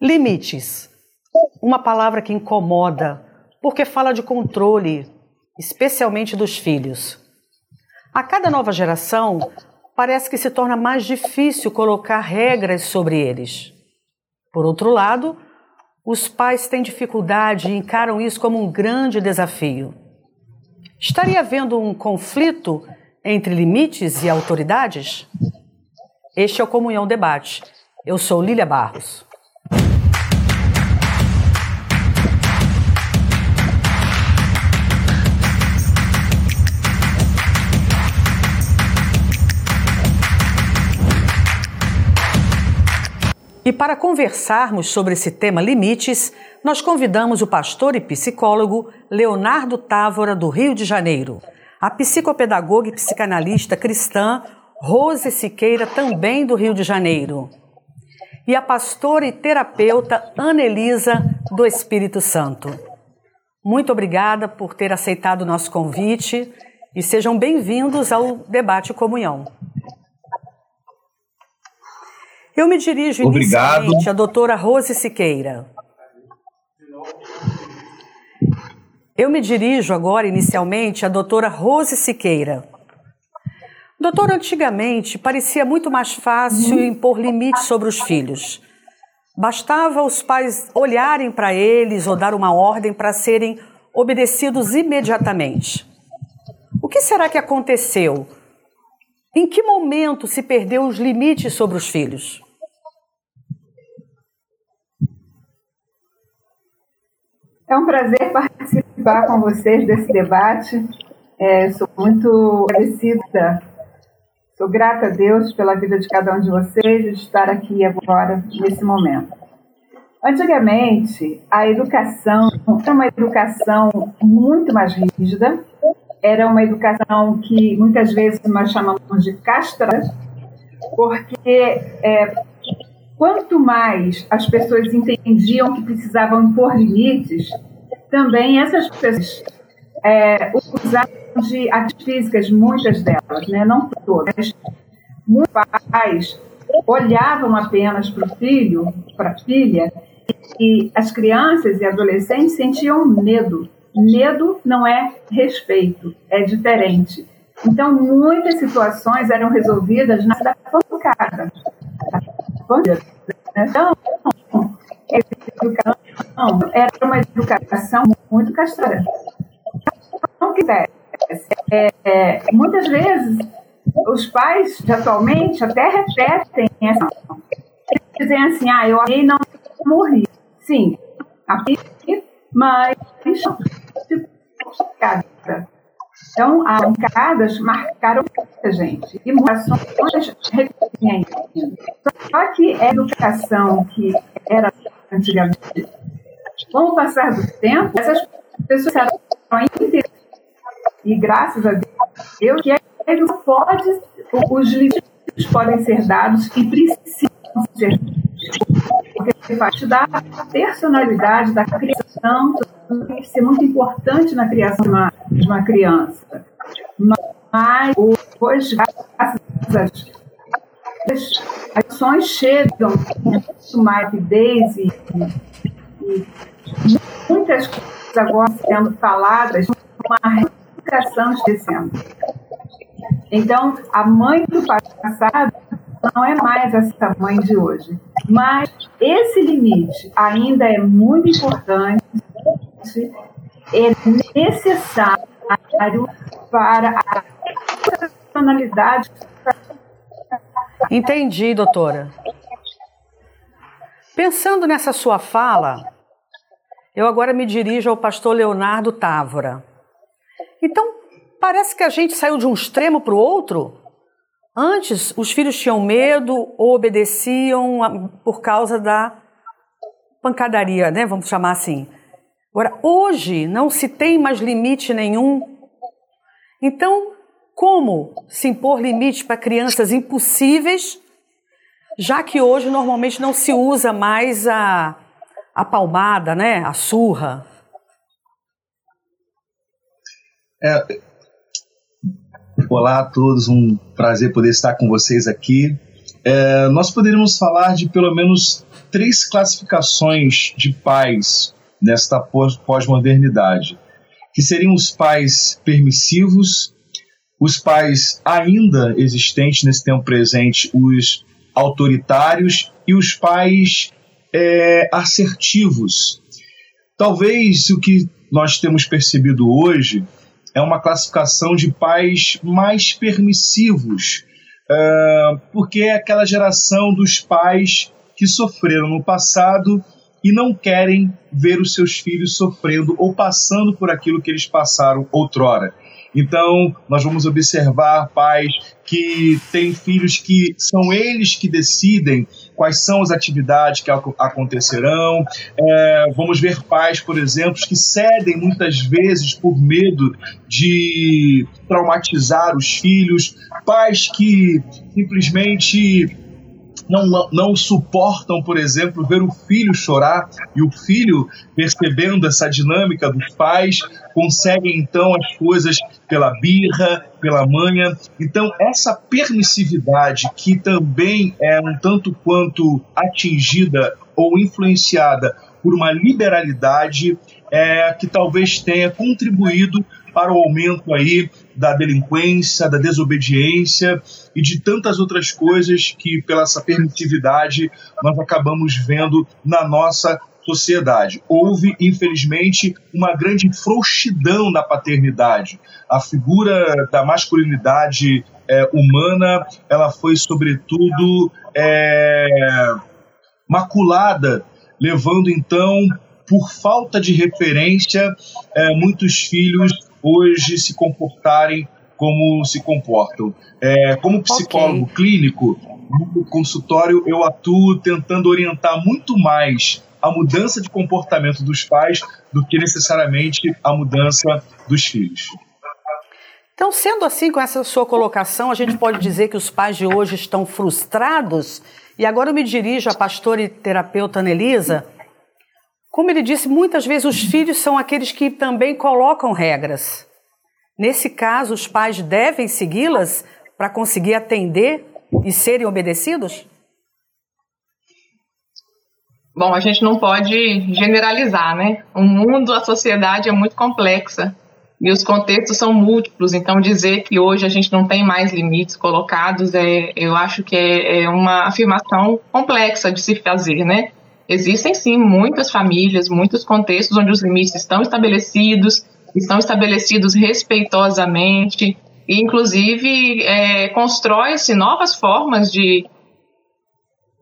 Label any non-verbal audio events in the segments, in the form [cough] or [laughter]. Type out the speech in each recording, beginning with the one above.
Limites. Uma palavra que incomoda, porque fala de controle, especialmente dos filhos. A cada nova geração, parece que se torna mais difícil colocar regras sobre eles. Por outro lado, os pais têm dificuldade e encaram isso como um grande desafio. Estaria havendo um conflito entre limites e autoridades? Este é o Comunhão Debate. Eu sou Lília Barros. E para conversarmos sobre esse tema limites, nós convidamos o pastor e psicólogo Leonardo Távora, do Rio de Janeiro, a psicopedagoga e psicanalista cristã Rose Siqueira, também do Rio de Janeiro, e a pastora e terapeuta Anelisa, do Espírito Santo. Muito obrigada por ter aceitado o nosso convite e sejam bem-vindos ao Debate Comunhão. Eu me dirijo Obrigado. inicialmente à doutora Rose Siqueira. Eu me dirijo agora inicialmente à doutora Rose Siqueira. Doutora, antigamente parecia muito mais fácil impor limites sobre os filhos. Bastava os pais olharem para eles ou dar uma ordem para serem obedecidos imediatamente. O que será que aconteceu? Em que momento se perdeu os limites sobre os filhos? É um prazer participar com vocês desse debate. É, sou muito agradecida, sou grata a Deus pela vida de cada um de vocês e de estar aqui agora, nesse momento. Antigamente, a educação era uma educação muito mais rígida, era uma educação que muitas vezes nós chamamos de castra, porque é, Quanto mais as pessoas entendiam que precisavam impor limites, também essas pessoas é, usavam de artes físicas, muitas delas, né? não todas. Muitos pais olhavam apenas para o filho, para a filha, e as crianças e adolescentes sentiam medo. Medo não é respeito, é diferente. Então, muitas situações eram resolvidas na pancada. Então, educação era uma educação muito castrada. Então, o que acontece? É, é, muitas vezes, os pais de atualmente até repetem essa. Dizem assim: ah, eu amei não morri. Sim, aqui, mas. Então, as bancadas marcaram muita gente. E mutações repetem Só que a educação que era antigamente, com o passar do tempo, essas pessoas eram inteiras. E graças a Deus, que a educação pode, os limites podem ser dados e precisam ser porque faz da personalidade da criação que ser muito importante na criação de uma, de uma criança. Mas hoje, as ações chegam com mais rapidez e, e, muitas coisas agora sendo faladas, uma educação descendo. Então, a mãe do passado não é mais essa mãe de hoje. Mas esse limite ainda é muito importante, é necessário para a personalidade. Entendi, doutora. Pensando nessa sua fala, eu agora me dirijo ao pastor Leonardo Távora. Então, parece que a gente saiu de um extremo para o outro? Antes, os filhos tinham medo ou obedeciam por causa da pancadaria, né? Vamos chamar assim. Agora, hoje não se tem mais limite nenhum. Então, como se impor limites para crianças impossíveis, já que hoje normalmente não se usa mais a, a palmada, né? A surra. É, Olá a todos, um prazer poder estar com vocês aqui. É, nós poderíamos falar de pelo menos três classificações de pais nesta pós-modernidade, que seriam os pais permissivos, os pais ainda existentes nesse tempo presente, os autoritários e os pais é, assertivos. Talvez o que nós temos percebido hoje é uma classificação de pais mais permissivos, uh, porque é aquela geração dos pais que sofreram no passado e não querem ver os seus filhos sofrendo ou passando por aquilo que eles passaram outrora. Então, nós vamos observar pais que têm filhos que são eles que decidem quais são as atividades que acontecerão. É, vamos ver pais, por exemplo, que cedem muitas vezes por medo de traumatizar os filhos, pais que simplesmente não, não suportam, por exemplo, ver o filho chorar e o filho, percebendo essa dinâmica dos pais, conseguem então as coisas pela birra, pela manha. Então, essa permissividade que também é um tanto quanto atingida ou influenciada por uma liberalidade é, que talvez tenha contribuído para o aumento aí da delinquência, da desobediência e de tantas outras coisas que, pela essa permitividade, nós acabamos vendo na nossa sociedade. Houve, infelizmente, uma grande frouxidão na paternidade. A figura da masculinidade é, humana, ela foi, sobretudo, é, maculada, levando, então, por falta de referência, é, muitos filhos hoje se comportarem como se comportam. É, como psicólogo okay. clínico, no consultório eu atuo tentando orientar muito mais a mudança de comportamento dos pais do que necessariamente a mudança dos filhos. Então, sendo assim, com essa sua colocação, a gente pode dizer que os pais de hoje estão frustrados. E agora eu me dirijo à pastora e terapeuta Anelisa. Como ele disse, muitas vezes os filhos são aqueles que também colocam regras. Nesse caso, os pais devem segui-las para conseguir atender e serem obedecidos? Bom, a gente não pode generalizar, né? O mundo, a sociedade é muito complexa e os contextos são múltiplos. Então, dizer que hoje a gente não tem mais limites colocados, é, eu acho que é, é uma afirmação complexa de se fazer, né? Existem sim muitas famílias, muitos contextos onde os limites estão estabelecidos, estão estabelecidos respeitosamente, e inclusive é, constrói-se novas formas de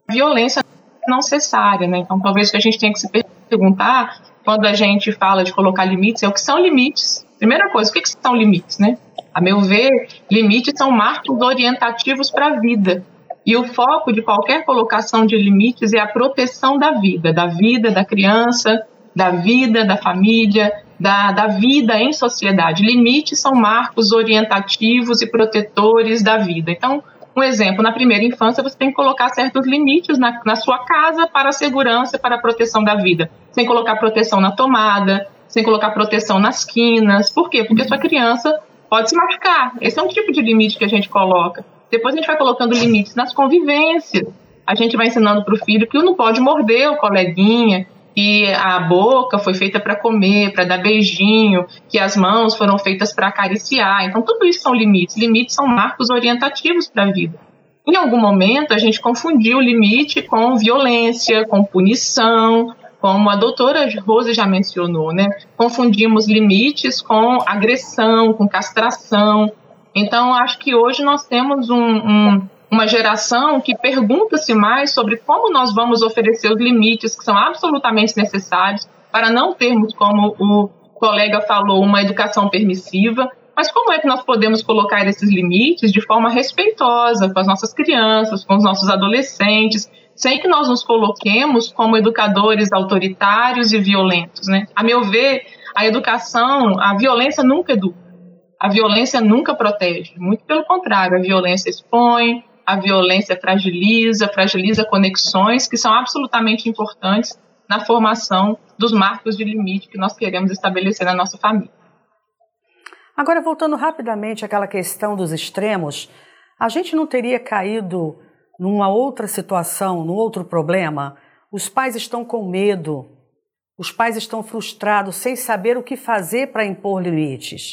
violência não cessária, né? Então, talvez que a gente tenha que se perguntar quando a gente fala de colocar limites é o que são limites. Primeira coisa, o que, que são limites, né? A meu ver, limites são marcos orientativos para a vida. E o foco de qualquer colocação de limites é a proteção da vida, da vida da criança, da vida da família, da, da vida em sociedade. Limites são marcos orientativos e protetores da vida. Então, um exemplo, na primeira infância você tem que colocar certos limites na, na sua casa para a segurança, para a proteção da vida. Sem colocar proteção na tomada, sem colocar proteção nas quinas. Por quê? Porque sua criança pode se machucar. Esse é um tipo de limite que a gente coloca. Depois a gente vai colocando limites nas convivências. A gente vai ensinando para o filho que não pode morder o coleguinha, que a boca foi feita para comer, para dar beijinho, que as mãos foram feitas para acariciar. Então, tudo isso são limites. Limites são marcos orientativos para a vida. Em algum momento, a gente confundiu o limite com violência, com punição, como a doutora Rose já mencionou, né? Confundimos limites com agressão, com castração. Então, acho que hoje nós temos um, um uma geração que pergunta-se mais sobre como nós vamos oferecer os limites que são absolutamente necessários para não termos, como o colega falou, uma educação permissiva, mas como é que nós podemos colocar esses limites de forma respeitosa com as nossas crianças, com os nossos adolescentes, sem que nós nos coloquemos como educadores autoritários e violentos, né? A meu ver, a educação, a violência nunca educa. A violência nunca protege, muito pelo contrário, a violência expõe, a violência fragiliza, fragiliza conexões que são absolutamente importantes na formação dos marcos de limite que nós queremos estabelecer na nossa família. Agora, voltando rapidamente àquela questão dos extremos, a gente não teria caído numa outra situação, num outro problema? Os pais estão com medo. Os pais estão frustrados, sem saber o que fazer para impor limites.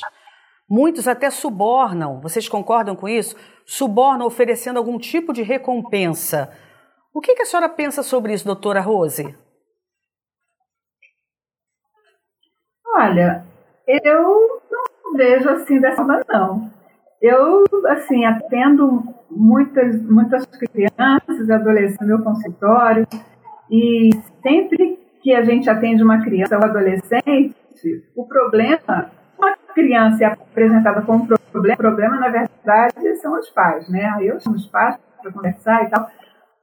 Muitos até subornam, vocês concordam com isso? Subornam oferecendo algum tipo de recompensa. O que, que a senhora pensa sobre isso, doutora Rose? Olha, eu não vejo assim dessa forma, não. Eu, assim, atendo muitas, muitas crianças, adolescentes no meu consultório, e sempre que a gente atende uma criança ou adolescente, o problema, criança é apresentada como problema, o problema, na verdade, são os pais, né? Eu chamo os pais para conversar e tal,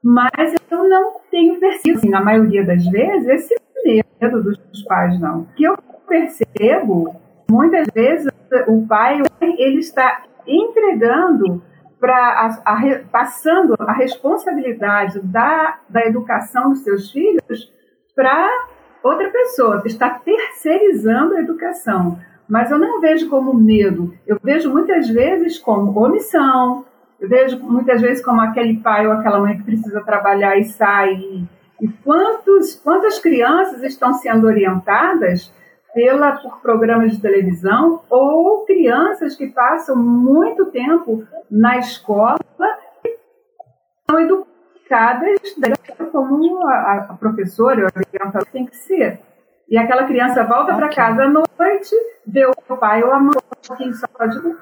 mas eu não tenho percebido, assim, na maioria das vezes, esse medo dos pais, não. O que eu percebo, muitas vezes, o pai, ele está entregando para passando a responsabilidade da, da educação dos seus filhos para outra pessoa, está terceirizando a educação. Mas eu não vejo como medo, eu vejo muitas vezes como omissão, eu vejo muitas vezes como aquele pai ou aquela mãe que precisa trabalhar e sai. E quantos, quantas crianças estão sendo orientadas pela, por programas de televisão ou crianças que passam muito tempo na escola e são educadas como a, a professora, a orientadora tem que ser. E aquela criança volta okay. para casa à noite, vê o pai ou a mãe um pouquinho só de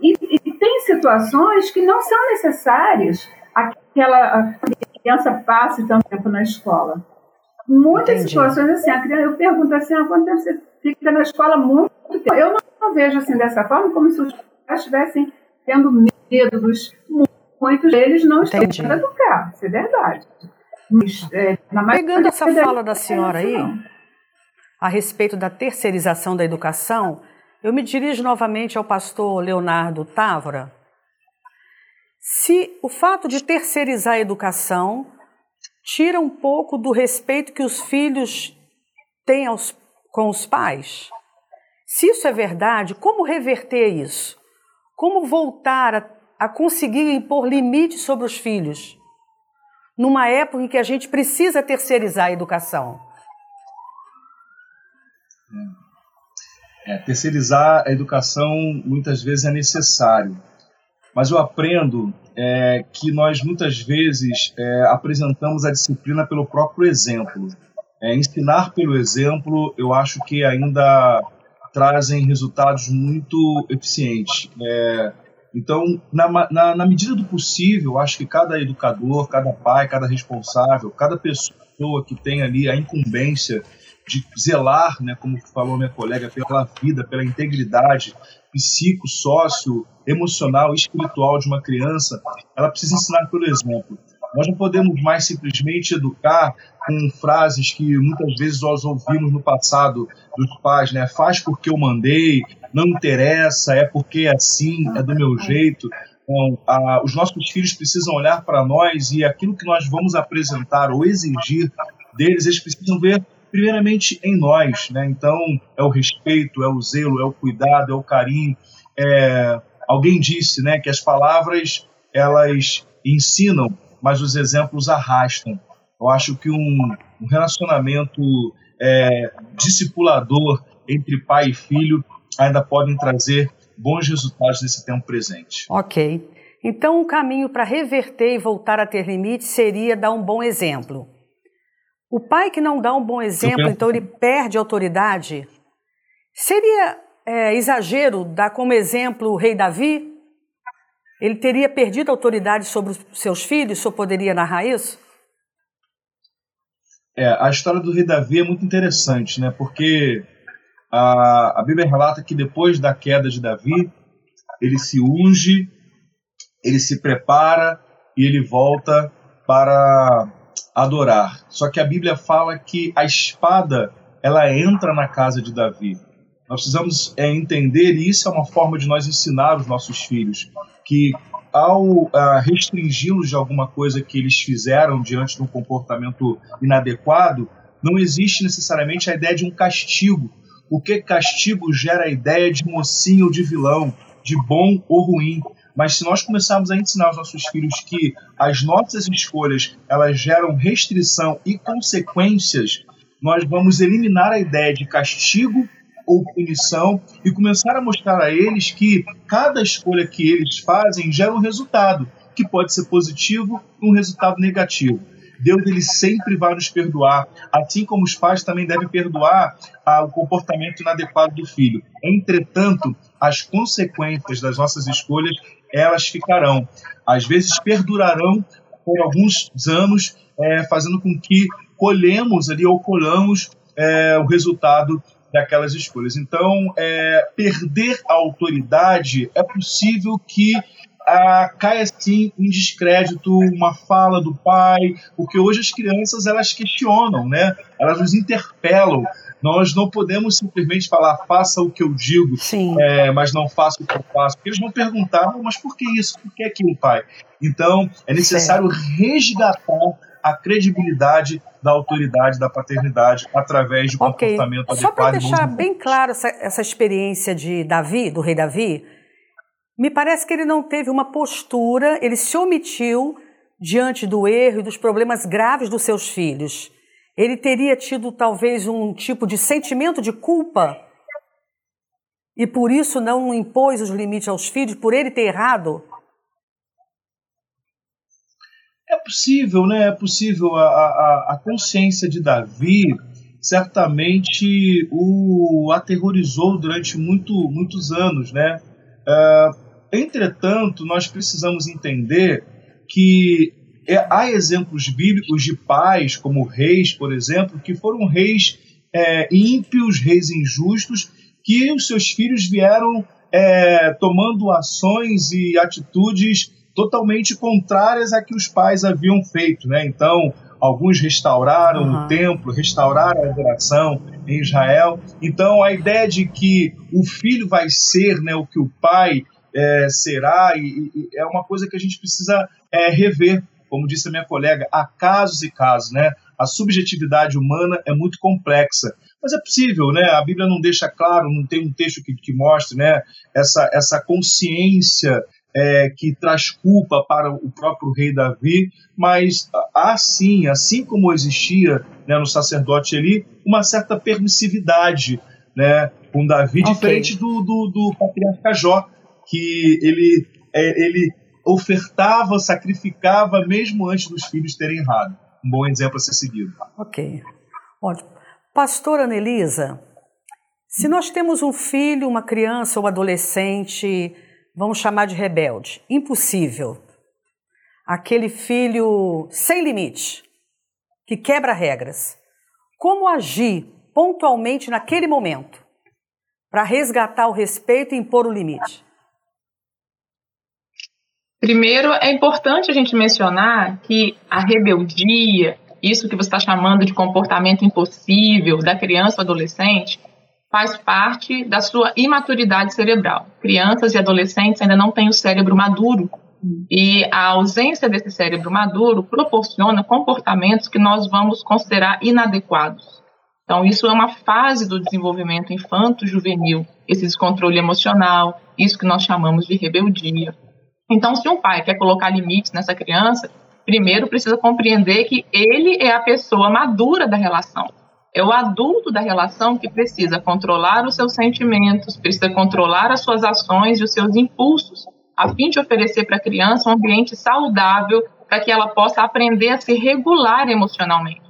e, e tem situações que não são necessárias aquela criança passe tanto tempo na escola. Muitas Entendi. situações assim, a criança, eu pergunto assim, há quanto tempo você fica na escola muito tempo? Eu não, não vejo assim dessa forma, como se os pais estivessem tendo medo dos muitos deles não estão Entendi. para educar, isso é verdade. Mas, é, Pegando essa fala da senhora aí, a respeito da terceirização da educação, eu me dirijo novamente ao pastor Leonardo Távora. Se o fato de terceirizar a educação tira um pouco do respeito que os filhos têm aos, com os pais? Se isso é verdade, como reverter isso? Como voltar a, a conseguir impor limites sobre os filhos? Numa época em que a gente precisa terceirizar a educação. É, terceirizar a educação muitas vezes é necessário mas eu aprendo é, que nós muitas vezes é, apresentamos a disciplina pelo próprio exemplo. É, ensinar pelo exemplo, eu acho que ainda trazem resultados muito eficientes. É, então, na, na, na, medida do possível, acho que cada educador, cada pai, cada responsável, cada pessoa que tem ali a incumbência de zelar, né, como falou minha colega, pela vida, pela integridade psico, sócio, emocional, espiritual de uma criança, ela precisa ensinar pelo exemplo. Nós não podemos mais simplesmente educar com frases que muitas vezes nós ouvimos no passado dos pais, né? Faz porque eu mandei, não interessa, é porque é assim, é do meu jeito. Então, a, os nossos filhos precisam olhar para nós e aquilo que nós vamos apresentar ou exigir deles, eles precisam ver primeiramente em nós, né? Então é o respeito, é o zelo, é o cuidado, é o carinho. É... Alguém disse, né, que as palavras elas ensinam, mas os exemplos arrastam. Eu acho que um, um relacionamento é, discipulador entre pai e filho ainda podem trazer bons resultados nesse tempo presente. Ok. Então, o caminho para reverter e voltar a ter limites seria dar um bom exemplo. O pai que não dá um bom exemplo, então ele perde autoridade. Seria é, exagero dar como exemplo o rei Davi? Ele teria perdido autoridade sobre os seus filhos? O senhor poderia narrar isso? É, a história do rei Davi é muito interessante, né? Porque a, a Bíblia relata que depois da queda de Davi, ele se unge, ele se prepara e ele volta para adorar. Só que a Bíblia fala que a espada ela entra na casa de Davi. Nós precisamos é, entender, e isso é uma forma de nós ensinar os nossos filhos, que ao uh, restringi-los de alguma coisa que eles fizeram diante de um comportamento inadequado, não existe necessariamente a ideia de um castigo, porque castigo gera a ideia de mocinho ou de vilão, de bom ou ruim. Mas se nós começarmos a ensinar aos nossos filhos que as nossas escolhas elas geram restrição e consequências, nós vamos eliminar a ideia de castigo ou punição e começar a mostrar a eles que cada escolha que eles fazem gera um resultado, que pode ser positivo ou um resultado negativo. Deus ele sempre vai nos perdoar, assim como os pais também devem perdoar ah, o comportamento inadequado do filho. Entretanto, as consequências das nossas escolhas elas ficarão, às vezes perdurarão por alguns anos, é, fazendo com que colhemos ali ou colhamos é, o resultado daquelas escolhas. Então, é, perder a autoridade é possível que ah, cai assim em descrédito uma fala do pai, porque hoje as crianças elas questionam, né? Elas nos interpelam. Nós não podemos simplesmente falar faça o que eu digo, é, mas não faça o que eu faço. Porque eles vão perguntar, mas por que isso? Por que aquilo, pai? Então é necessário certo. resgatar a credibilidade da autoridade, da paternidade, através de okay. comportamento Só adequado. Só para deixar bem claro essa, essa experiência de Davi, do rei Davi, me parece que ele não teve uma postura, ele se omitiu diante do erro e dos problemas graves dos seus filhos. Ele teria tido talvez um tipo de sentimento de culpa e por isso não impôs os limites aos filhos, por ele ter errado? É possível, né? É possível. A, a, a consciência de Davi certamente o aterrorizou durante muito, muitos anos, né? Uh, Entretanto, nós precisamos entender que é, há exemplos bíblicos de pais, como reis, por exemplo, que foram reis é, ímpios, reis injustos, que os seus filhos vieram é, tomando ações e atitudes totalmente contrárias a que os pais haviam feito. Né? Então, alguns restauraram uhum. o templo, restauraram a adoração em Israel. Então, a ideia de que o filho vai ser né, o que o pai é, será, e, e, é uma coisa que a gente precisa é, rever. Como disse a minha colega, há casos e casos, né? A subjetividade humana é muito complexa, mas é possível, né? A Bíblia não deixa claro, não tem um texto que, que mostre, né? Essa, essa consciência é, que traz culpa para o próprio rei Davi, mas há sim, assim como existia né, no sacerdote ali, uma certa permissividade né, com Davi, okay. diferente do, do, do patriarca Jó, que ele, é, ele ofertava, sacrificava mesmo antes dos filhos terem errado. Um bom exemplo a ser seguido. Ok. Ótimo. Pastora Anelisa, se nós temos um filho, uma criança ou adolescente, vamos chamar de rebelde, impossível. Aquele filho sem limite, que quebra regras. Como agir pontualmente naquele momento para resgatar o respeito e impor o limite? Primeiro, é importante a gente mencionar que a rebeldia, isso que você está chamando de comportamento impossível da criança ou adolescente, faz parte da sua imaturidade cerebral. Crianças e adolescentes ainda não têm o cérebro maduro e a ausência desse cérebro maduro proporciona comportamentos que nós vamos considerar inadequados. Então, isso é uma fase do desenvolvimento infanto-juvenil, esse descontrole emocional, isso que nós chamamos de rebeldia. Então, se um pai quer colocar limites nessa criança, primeiro precisa compreender que ele é a pessoa madura da relação. É o adulto da relação que precisa controlar os seus sentimentos, precisa controlar as suas ações e os seus impulsos, a fim de oferecer para a criança um ambiente saudável para que ela possa aprender a se regular emocionalmente.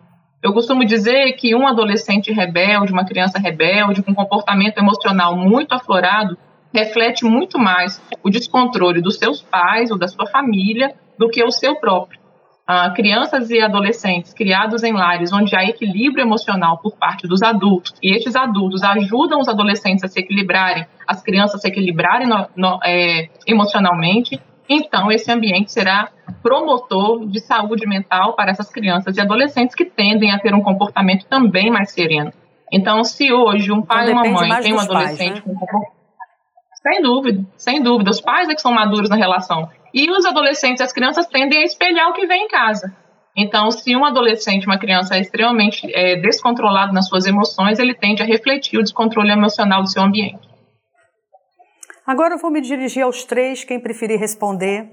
Eu costumo dizer que um adolescente rebelde, uma criança rebelde, com comportamento emocional muito aflorado, reflete muito mais o descontrole dos seus pais ou da sua família do que o seu próprio. Ah, crianças e adolescentes criados em lares onde há equilíbrio emocional por parte dos adultos e estes adultos ajudam os adolescentes a se equilibrarem, as crianças a se equilibrarem no, no, é, emocionalmente, então esse ambiente será promotor de saúde mental para essas crianças e adolescentes que tendem a ter um comportamento também mais sereno. Então, se hoje um pai então, ou uma mãe tem um adolescente pais, né? com comportamento sem dúvida, sem dúvida. Os pais é que são maduros na relação. E os adolescentes as crianças tendem a espelhar o que vem em casa. Então, se um adolescente, uma criança é extremamente é, descontrolado nas suas emoções, ele tende a refletir o descontrole emocional do seu ambiente. Agora eu vou me dirigir aos três, quem preferir responder.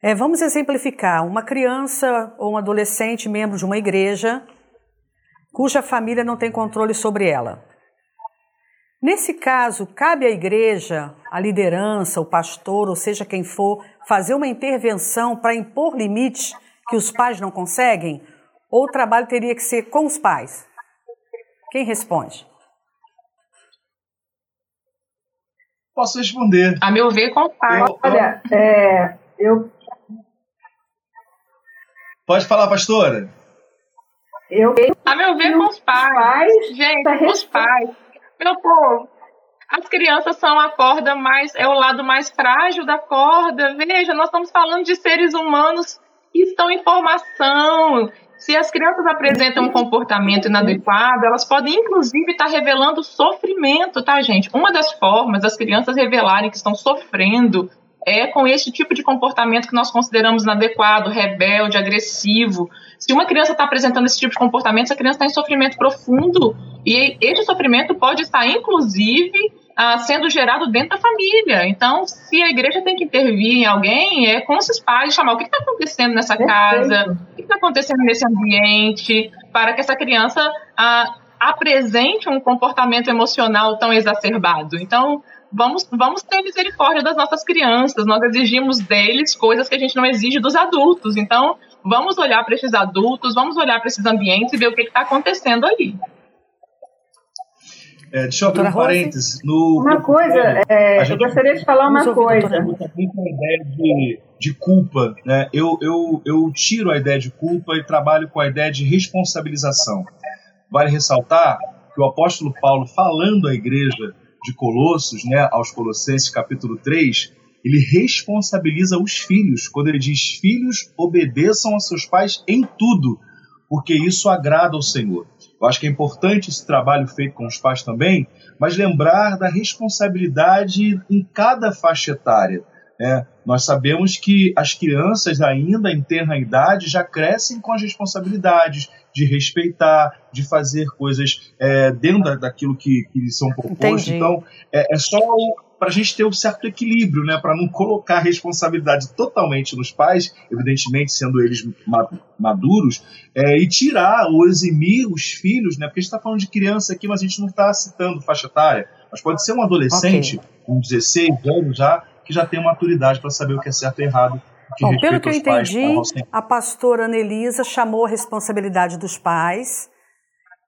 É, vamos exemplificar uma criança ou um adolescente membro de uma igreja cuja família não tem controle sobre ela. Nesse caso, cabe à igreja, à liderança, o pastor, ou seja quem for, fazer uma intervenção para impor limites que os pais não conseguem? Ou o trabalho teria que ser com os pais? Quem responde? Posso responder. A meu ver, com os pais. Olha, é, eu. Pode falar, pastora. Eu. A meu ver, com os pais. pais Gente, os pais. Meu povo, as crianças são a corda mais, é o lado mais frágil da corda. Veja, nós estamos falando de seres humanos que estão em formação. Se as crianças apresentam um comportamento inadequado, elas podem inclusive estar revelando sofrimento, tá, gente? Uma das formas das crianças revelarem que estão sofrendo é com esse tipo de comportamento que nós consideramos inadequado, rebelde, agressivo. Se uma criança está apresentando esse tipo de comportamento, essa criança está em sofrimento profundo. E esse sofrimento pode estar, inclusive, ah, sendo gerado dentro da família. Então, se a igreja tem que intervir em alguém, é com esses pais, chamar o que está acontecendo nessa casa, o que está acontecendo nesse ambiente, para que essa criança ah, apresente um comportamento emocional tão exacerbado. Então, vamos, vamos ter misericórdia das nossas crianças. Nós exigimos deles coisas que a gente não exige dos adultos. Então, vamos olhar para esses adultos, vamos olhar para esses ambientes e ver o que está acontecendo ali. É, deixa eu abrir um parênteses. No, uma coisa, é, gente, eu gostaria de falar uma coisa. Muito a ideia de, de culpa. Né? Eu, eu, eu tiro a ideia de culpa e trabalho com a ideia de responsabilização. Vale ressaltar que o apóstolo Paulo, falando à igreja de Colossos, né, aos Colossenses, capítulo 3, ele responsabiliza os filhos, quando ele diz: Filhos, obedeçam a seus pais em tudo, porque isso agrada ao Senhor. Eu acho que é importante esse trabalho feito com os pais também, mas lembrar da responsabilidade em cada faixa etária. Né? Nós sabemos que as crianças, ainda em tenra idade, já crescem com as responsabilidades de respeitar, de fazer coisas é, dentro daquilo que, que lhes são propostos. Então, é, é só para a gente ter um certo equilíbrio, né? para não colocar a responsabilidade totalmente nos pais, evidentemente sendo eles maduros, é, e tirar ou eximir os filhos, né? porque a gente está falando de criança aqui, mas a gente não está citando faixa etária, mas pode ser um adolescente okay. com 16 anos já, que já tem maturidade para saber o que é certo e errado. Bom, pelo que eu entendi, a pastora Anelisa chamou a responsabilidade dos pais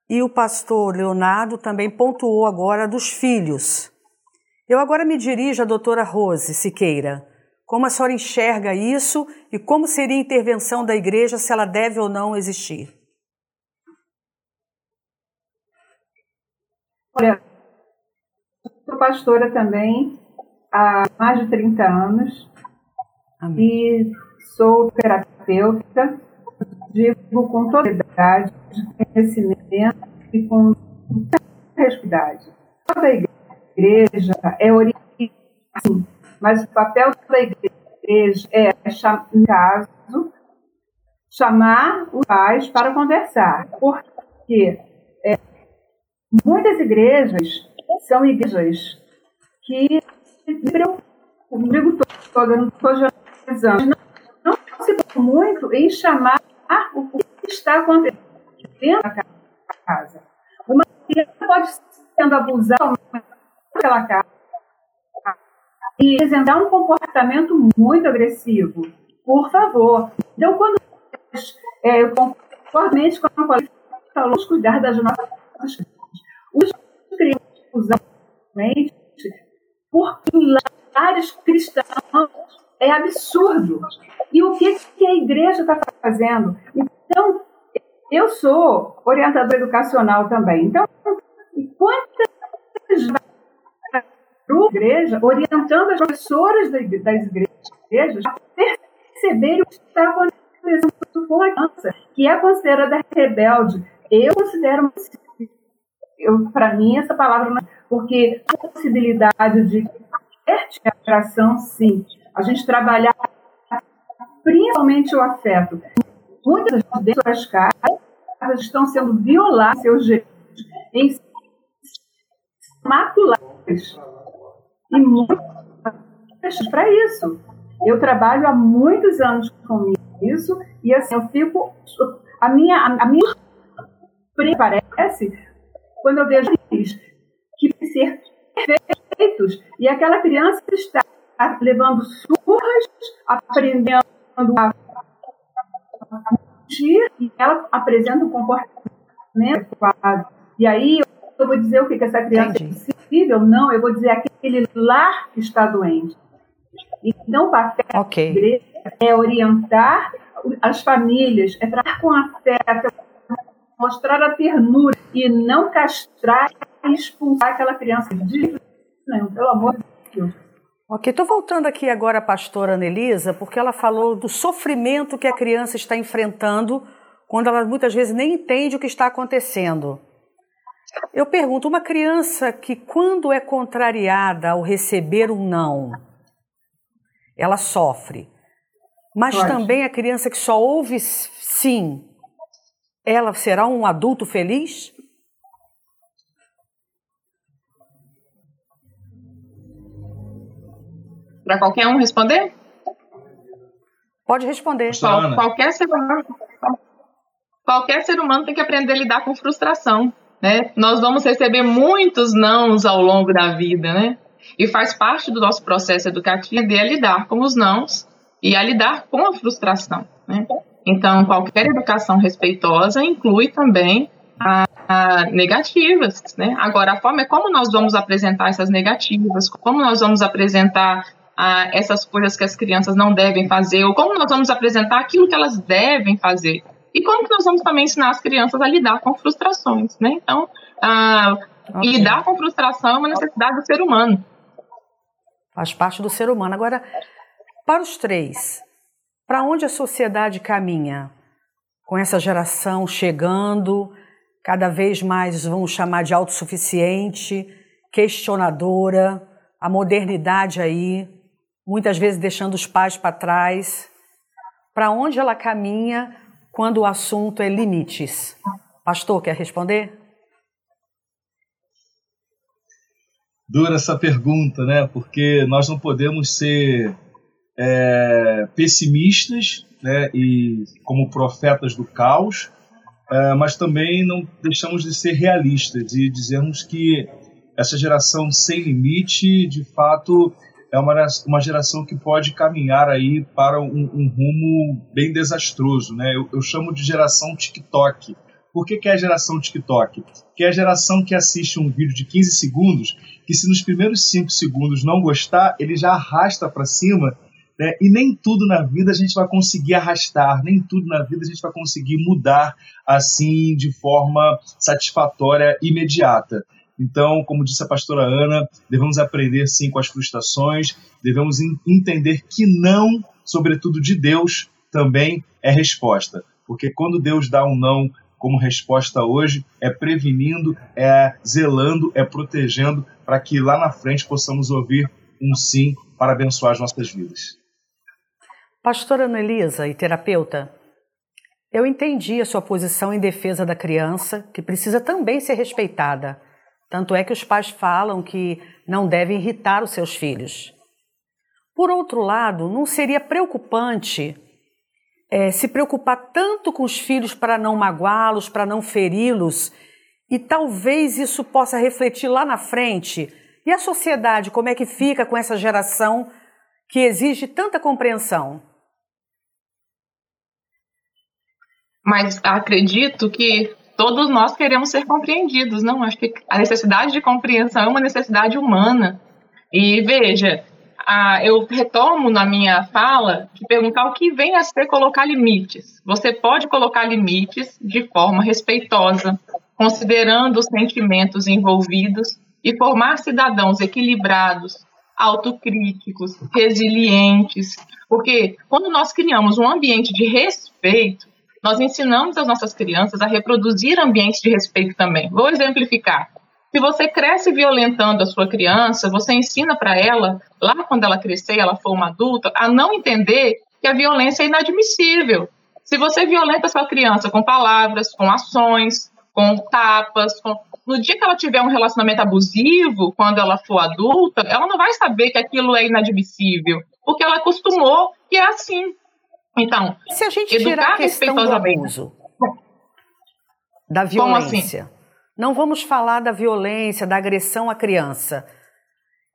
e o pastor Leonardo também pontuou agora dos filhos. Eu agora me dirijo à doutora Rose Siqueira. Como a senhora enxerga isso e como seria a intervenção da igreja se ela deve ou não existir? Olha, sou pastora também há mais de 30 anos Amém. e sou terapeuta, digo com toda idade, de conhecimento e com responsabilidade. Toda igreja igreja é orientar, assim, mas o papel da igreja é, no caso, chamar os pais para conversar, porque é, muitas igrejas são igrejas que não digo toda, não estou não, não se muito em chamar o que está acontecendo dentro da casa. Uma criança pode sendo abusada pela casa e apresentar um comportamento muito agressivo. Por favor. Então, quando é, eu concordo com a colega falou, cuidar das nossas os crianças porque em lares cristãos é absurdo. E o que, que a igreja está fazendo? Então, eu sou orientadora educacional também. Então, quantas igreja, orientando as professoras das igrejas a perceberem o que está acontecendo com a criança, que é considerada rebelde. Eu considero, para mim, essa palavra é, porque a possibilidade de atração, sim. A gente trabalhar principalmente o afeto. Muitas das suas casas estão sendo violadas seus direitos em maculares e muito para isso. Eu trabalho há muitos anos com isso e assim eu fico a minha a minha parece quando eu vejo que ser perfeitos e aquela criança está levando surras, aprendendo a e ela apresenta um comportamento adequado. E aí eu vou dizer o que, que essa criança Entendi. é possível? Não, eu vou dizer aquele lar que está doente. Então, o papel okay. da igreja é orientar as famílias, é tratar com afeto, mostrar a ternura e não castrar e expulsar aquela criança de não, pelo amor de Deus. Ok, estou voltando aqui agora a pastora Anelisa, porque ela falou do sofrimento que a criança está enfrentando quando ela muitas vezes nem entende o que está acontecendo. Eu pergunto, uma criança que quando é contrariada ao receber um não, ela sofre. Mas Pode. também a criança que só ouve sim, ela será um adulto feliz? Para qualquer um responder? Pode responder. Qual, qualquer, ser humano, qualquer ser humano tem que aprender a lidar com frustração. Né? Nós vamos receber muitos nãos ao longo da vida, né? E faz parte do nosso processo educativo de lidar com os nãos e a lidar com a frustração. Né? Então, qualquer educação respeitosa inclui também a, a negativas. Né? Agora, a forma é como nós vamos apresentar essas negativas, como nós vamos apresentar essas coisas que as crianças não devem fazer, ou como nós vamos apresentar aquilo que elas devem fazer. E como que nós vamos também ensinar as crianças a lidar com frustrações, né? Então, ah, okay. lidar com frustração é uma necessidade do ser humano. Faz parte do ser humano. Agora, para os três, para onde a sociedade caminha? Com essa geração chegando, cada vez mais vamos chamar de autossuficiente, questionadora, a modernidade aí, muitas vezes deixando os pais para trás. Para onde ela caminha quando o assunto é limites? Pastor, quer responder? Dura essa pergunta, né? Porque nós não podemos ser é, pessimistas né? e como profetas do caos, é, mas também não deixamos de ser realistas e dizermos que essa geração sem limite, de fato, é uma, uma geração que pode caminhar aí para um, um rumo bem desastroso, né? Eu, eu, chamo de geração TikTok. Por que, que é a geração TikTok? Que é a geração que assiste um vídeo de 15 segundos, que se nos primeiros 5 segundos não gostar, ele já arrasta para cima, né? E nem tudo na vida a gente vai conseguir arrastar, nem tudo na vida a gente vai conseguir mudar assim de forma satisfatória imediata. Então, como disse a pastora Ana, devemos aprender sim com as frustrações, devemos entender que não, sobretudo de Deus, também é resposta. Porque quando Deus dá um não como resposta hoje, é prevenindo, é zelando, é protegendo, para que lá na frente possamos ouvir um sim para abençoar as nossas vidas. Pastora Ana Elisa e terapeuta, eu entendi a sua posição em defesa da criança, que precisa também ser respeitada tanto é que os pais falam que não devem irritar os seus filhos. Por outro lado, não seria preocupante é, se preocupar tanto com os filhos para não magoá-los, para não feri-los, e talvez isso possa refletir lá na frente. E a sociedade, como é que fica com essa geração que exige tanta compreensão? Mas acredito que todos nós queremos ser compreendidos, não? Acho que a necessidade de compreensão é uma necessidade humana. E veja, a, eu retomo na minha fala de perguntar o que vem a ser colocar limites. Você pode colocar limites de forma respeitosa, considerando os sentimentos envolvidos e formar cidadãos equilibrados, autocríticos, resilientes. Porque quando nós criamos um ambiente de respeito, nós ensinamos as nossas crianças a reproduzir ambientes de respeito também. Vou exemplificar. Se você cresce violentando a sua criança, você ensina para ela, lá quando ela crescer, ela for uma adulta, a não entender que a violência é inadmissível. Se você violenta a sua criança com palavras, com ações, com tapas, com... no dia que ela tiver um relacionamento abusivo, quando ela for adulta, ela não vai saber que aquilo é inadmissível, porque ela acostumou que é assim. Então, se a gente tirar a questão do abuso, da assim? violência, assim? não vamos falar da violência, da agressão à criança.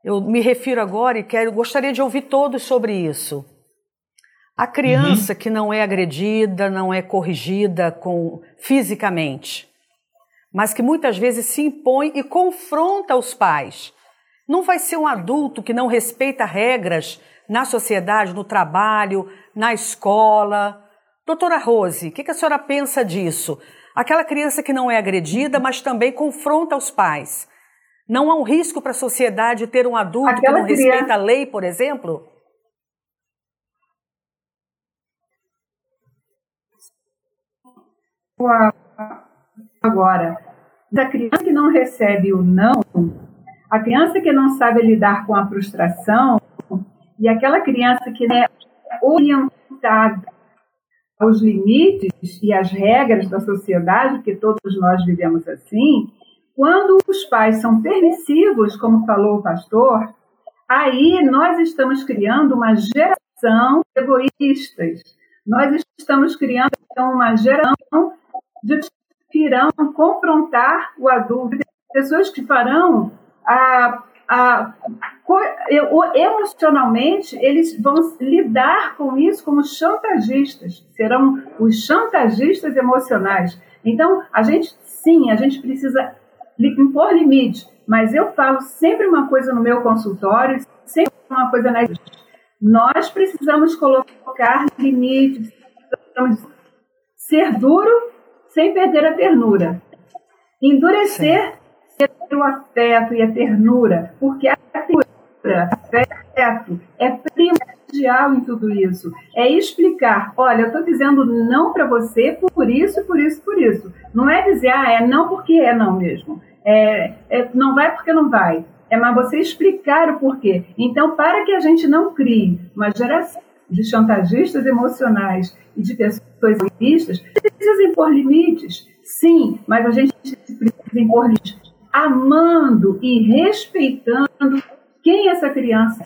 Eu me refiro agora e quero, gostaria de ouvir todos sobre isso. A criança uhum. que não é agredida, não é corrigida com fisicamente, mas que muitas vezes se impõe e confronta os pais. Não vai ser um adulto que não respeita regras na sociedade, no trabalho, na escola. Doutora Rose, o que, que a senhora pensa disso? Aquela criança que não é agredida, mas também confronta os pais. Não há um risco para a sociedade ter um adulto Aquela que não criança... respeita a lei, por exemplo? Agora, da criança que não recebe o não, a criança que não sabe lidar com a frustração e aquela criança que é orientada aos limites e às regras da sociedade, porque todos nós vivemos assim, quando os pais são permissivos, como falou o pastor, aí nós estamos criando uma geração de egoístas. Nós estamos criando uma geração de que irão confrontar o adulto, pessoas que farão a, a, emocionalmente, eles vão lidar com isso como chantagistas, serão os chantagistas emocionais. Então, a gente, sim, a gente precisa impor limite, mas eu falo sempre uma coisa no meu consultório, sempre uma coisa na nós precisamos colocar limites, ser duro sem perder a ternura. Endurecer o afeto e a ternura, porque a ternura, afeto, é primordial em tudo isso. É explicar, olha, eu estou dizendo não para você por isso, por isso, por isso. Não é dizer, ah, é não porque é não mesmo. É, é, não vai porque não vai. É mas você explicar o porquê. Então, para que a gente não crie uma geração de chantagistas emocionais e de pessoas egoístas, precisa impor limites, sim, mas a gente precisa impor limites amando e respeitando quem é essa criança.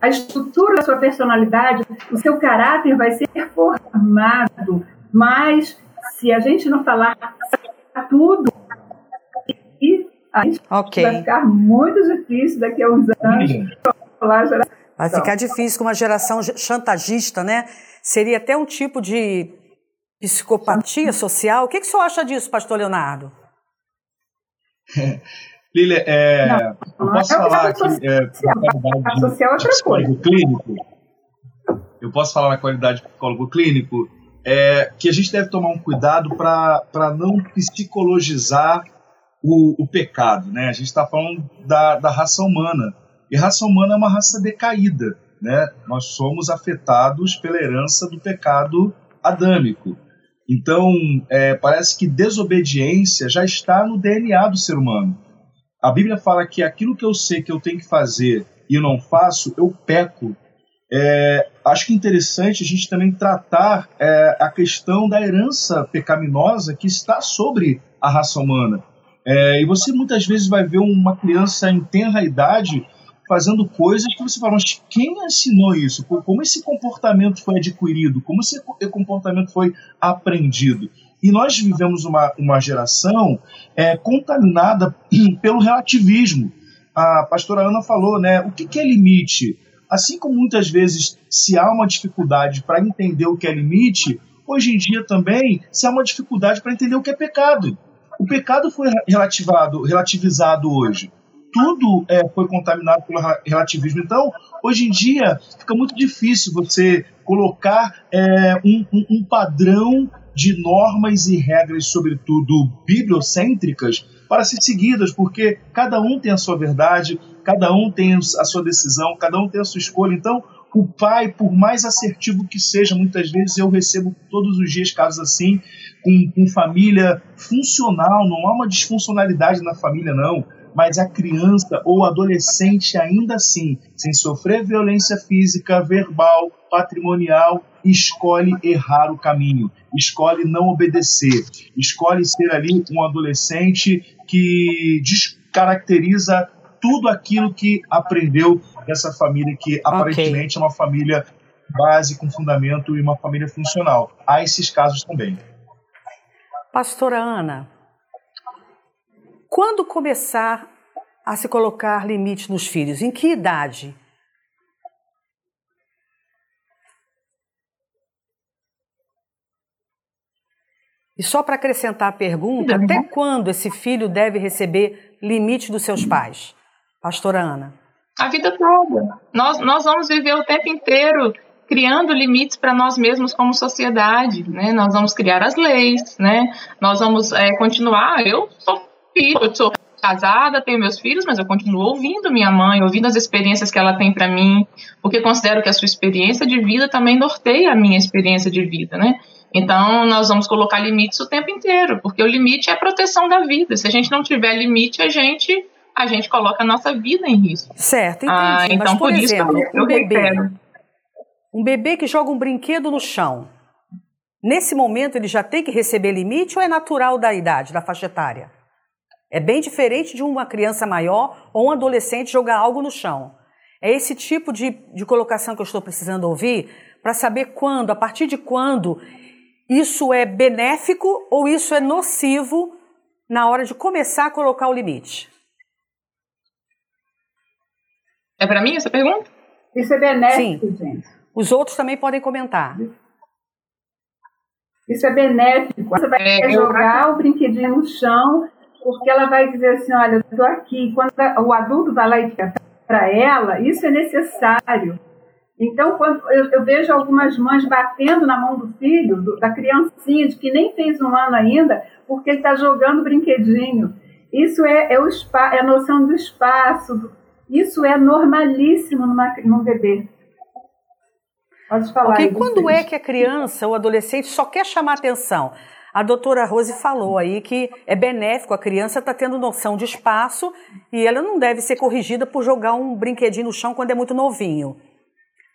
A estrutura da sua personalidade, o seu caráter vai ser formado, mas se a gente não falar tudo, a gente okay. vai ficar muito difícil daqui a uns anos falar Vai ficar difícil com uma geração chantagista, né? Seria até um tipo de psicopatia social. O que, que o senhor acha disso, pastor Leonardo? [laughs] Lília, é, não, eu posso falar aqui é, qualidade social é outra coisa. clínico? Eu posso falar na qualidade de psicólogo clínico é, que a gente deve tomar um cuidado para não psicologizar o, o, pecado. Né? A gente está falando da, da raça humana. E a raça humana é uma raça decaída. Né? Nós somos afetados pela herança do pecado adâmico. Então, é, parece que desobediência já está no DNA do ser humano. A Bíblia fala que aquilo que eu sei que eu tenho que fazer e não faço, eu peco. É, acho que é interessante a gente também tratar é, a questão da herança pecaminosa que está sobre a raça humana. É, e você muitas vezes vai ver uma criança em tenra idade fazendo coisas que você fala, mas quem ensinou isso? Como esse comportamento foi adquirido? Como esse comportamento foi aprendido? E nós vivemos uma, uma geração é, contaminada [clears throat] pelo relativismo. A pastora Ana falou, né? O que, que é limite? Assim como muitas vezes se há uma dificuldade para entender o que é limite, hoje em dia também se há uma dificuldade para entender o que é pecado. O pecado foi relativado, relativizado hoje tudo é, foi contaminado pelo relativismo. Então, hoje em dia, fica muito difícil você colocar é, um, um, padrão de normas e regras, sobretudo bibliocêntricas, para ser seguidas, porque cada um tem a sua verdade, cada um tem a sua decisão, cada um tem a sua escolha. Então, o pai, por mais assertivo que seja, muitas vezes eu recebo todos os dias casos assim, com, com família funcional, não há uma disfuncionalidade na família, não mas a criança ou adolescente ainda assim, sem sofrer violência física, verbal, patrimonial, escolhe errar o caminho. escolhe não obedecer, escolhe ser ali um adolescente que descaracteriza tudo aquilo que aprendeu dessa família que okay. aparentemente é uma família base com fundamento e uma família funcional. Há esses casos também. Pastora Ana, quando começar a se colocar limite nos filhos? Em que idade? E só para acrescentar a pergunta, até quando esse filho deve receber limite dos seus pais? Pastora Ana. A vida toda. Nós, nós vamos viver o tempo inteiro criando limites para nós mesmos como sociedade, né? Nós vamos criar as leis, né? Nós vamos é, continuar. Eu sou filho, eu sou casada, tenho meus filhos, mas eu continuo ouvindo minha mãe, ouvindo as experiências que ela tem para mim, porque considero que a sua experiência de vida também norteia a minha experiência de vida, né? Então, nós vamos colocar limites o tempo inteiro, porque o limite é a proteção da vida. Se a gente não tiver limite, a gente a gente coloca a nossa vida em risco. Certo, entendi. Ah, então, Mas, por, por exemplo, isso, eu, um bebê, um bebê que joga um brinquedo no chão, nesse momento ele já tem que receber limite ou é natural da idade, da faixa etária? É bem diferente de uma criança maior ou um adolescente jogar algo no chão. É esse tipo de, de colocação que eu estou precisando ouvir para saber quando, a partir de quando, isso é benéfico ou isso é nocivo na hora de começar a colocar o limite. É para mim essa pergunta? Isso é benéfico, Sim. gente. Os outros também podem comentar. Isso é benéfico. Você vai é, jogar eu... o brinquedinho no chão porque ela vai dizer assim, olha, eu estou aqui. Quando o adulto vai lá e fica para ela, isso é necessário. Então, quando eu, eu, vejo algumas mães batendo na mão do filho, do, da criancinha, de que nem fez um ano ainda, porque ele está jogando brinquedinho. Isso é, é, o spa, é a noção do espaço. Isso é normalíssimo numa, num bebê. Pode falar. Porque quando é que a criança ou adolescente só quer chamar atenção? A doutora Rose falou aí que é benéfico, a criança está tendo noção de espaço e ela não deve ser corrigida por jogar um brinquedinho no chão quando é muito novinho.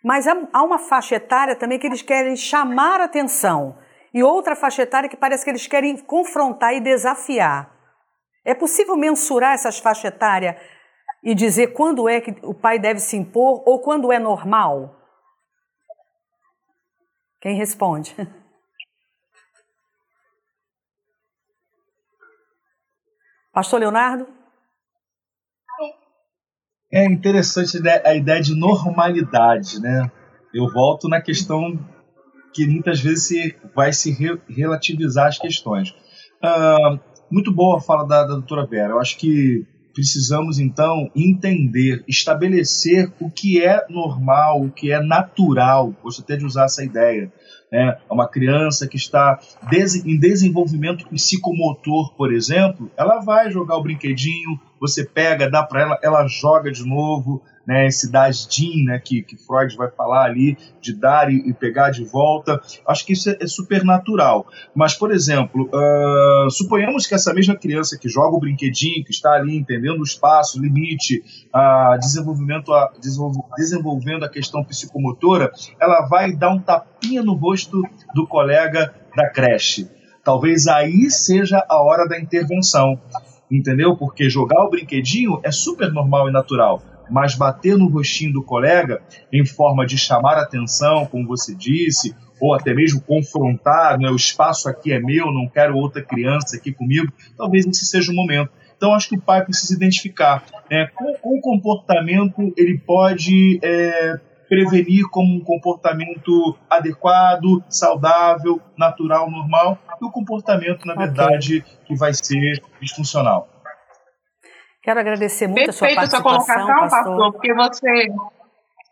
Mas há uma faixa etária também que eles querem chamar atenção e outra faixa etária que parece que eles querem confrontar e desafiar. É possível mensurar essas faixas etárias e dizer quando é que o pai deve se impor ou quando é normal? Quem responde? [laughs] Pastor Leonardo? É interessante né, a ideia de normalidade, né? Eu volto na questão que muitas vezes se, vai se re, relativizar as questões. Uh, muito boa a fala da, da doutora Vera. Eu acho que precisamos então entender, estabelecer o que é normal, o que é natural. Gosto até de usar essa ideia né, uma criança que está em desenvolvimento psicomotor, por exemplo, ela vai jogar o brinquedinho, você pega, dá para ela, ela joga de novo, né, esse das DIN, né, que, que Freud vai falar ali, de dar e, e pegar de volta. Acho que isso é, é super natural. Mas, por exemplo, uh, suponhamos que essa mesma criança que joga o brinquedinho, que está ali entendendo o espaço, limite, uh, desenvolvimento, a, desenvolvendo a questão psicomotora, ela vai dar um tapinha no rosto do colega da creche. Talvez aí seja a hora da intervenção entendeu? Porque jogar o brinquedinho é super normal e natural mas bater no rostinho do colega em forma de chamar atenção, como você disse, ou até mesmo confrontar, né, o espaço aqui é meu, não quero outra criança aqui comigo, talvez esse seja o momento. Então, acho que o pai precisa identificar né, qual, qual comportamento ele pode é, prevenir como um comportamento adequado, saudável, natural, normal, e o comportamento, na verdade, okay. que vai ser disfuncional. Quero agradecer muito Perfeito a sua participação, sua colocação, pastor. pastor, porque você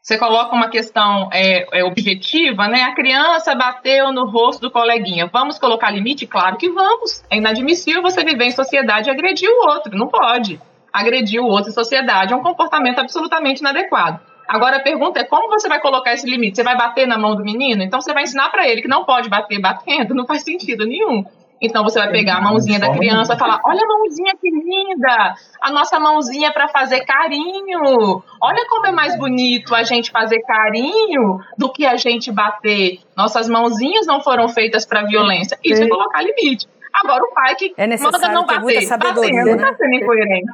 você coloca uma questão é, é, objetiva, né? A criança bateu no rosto do coleguinha. Vamos colocar limite? Claro que vamos. É inadmissível você viver em sociedade e agredir o outro. Não pode. Agredir o outro em sociedade é um comportamento absolutamente inadequado. Agora a pergunta é como você vai colocar esse limite? Você vai bater na mão do menino? Então você vai ensinar para ele que não pode bater batendo? Não faz sentido nenhum. Então você vai pegar a mãozinha da criança e falar: olha a mãozinha que linda! A nossa mãozinha é para fazer carinho. Olha como é mais bonito a gente fazer carinho do que a gente bater. Nossas mãozinhas não foram feitas para violência. Isso é colocar limite. Agora o pai que é manda não bater, batendo, né? tá sendo incoerente.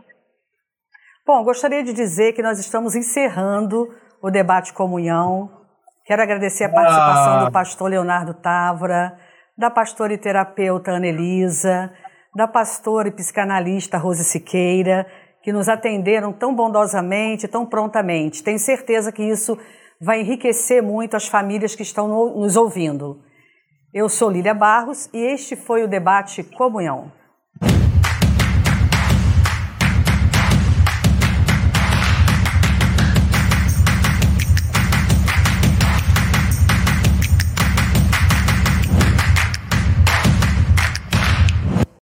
Bom, gostaria de dizer que nós estamos encerrando o debate comunhão. Quero agradecer a participação ah. do pastor Leonardo Távora da pastora e terapeuta Anelisa, da pastora e psicanalista Rose Siqueira, que nos atenderam tão bondosamente, tão prontamente. Tenho certeza que isso vai enriquecer muito as famílias que estão nos ouvindo. Eu sou Lília Barros e este foi o debate Comunhão.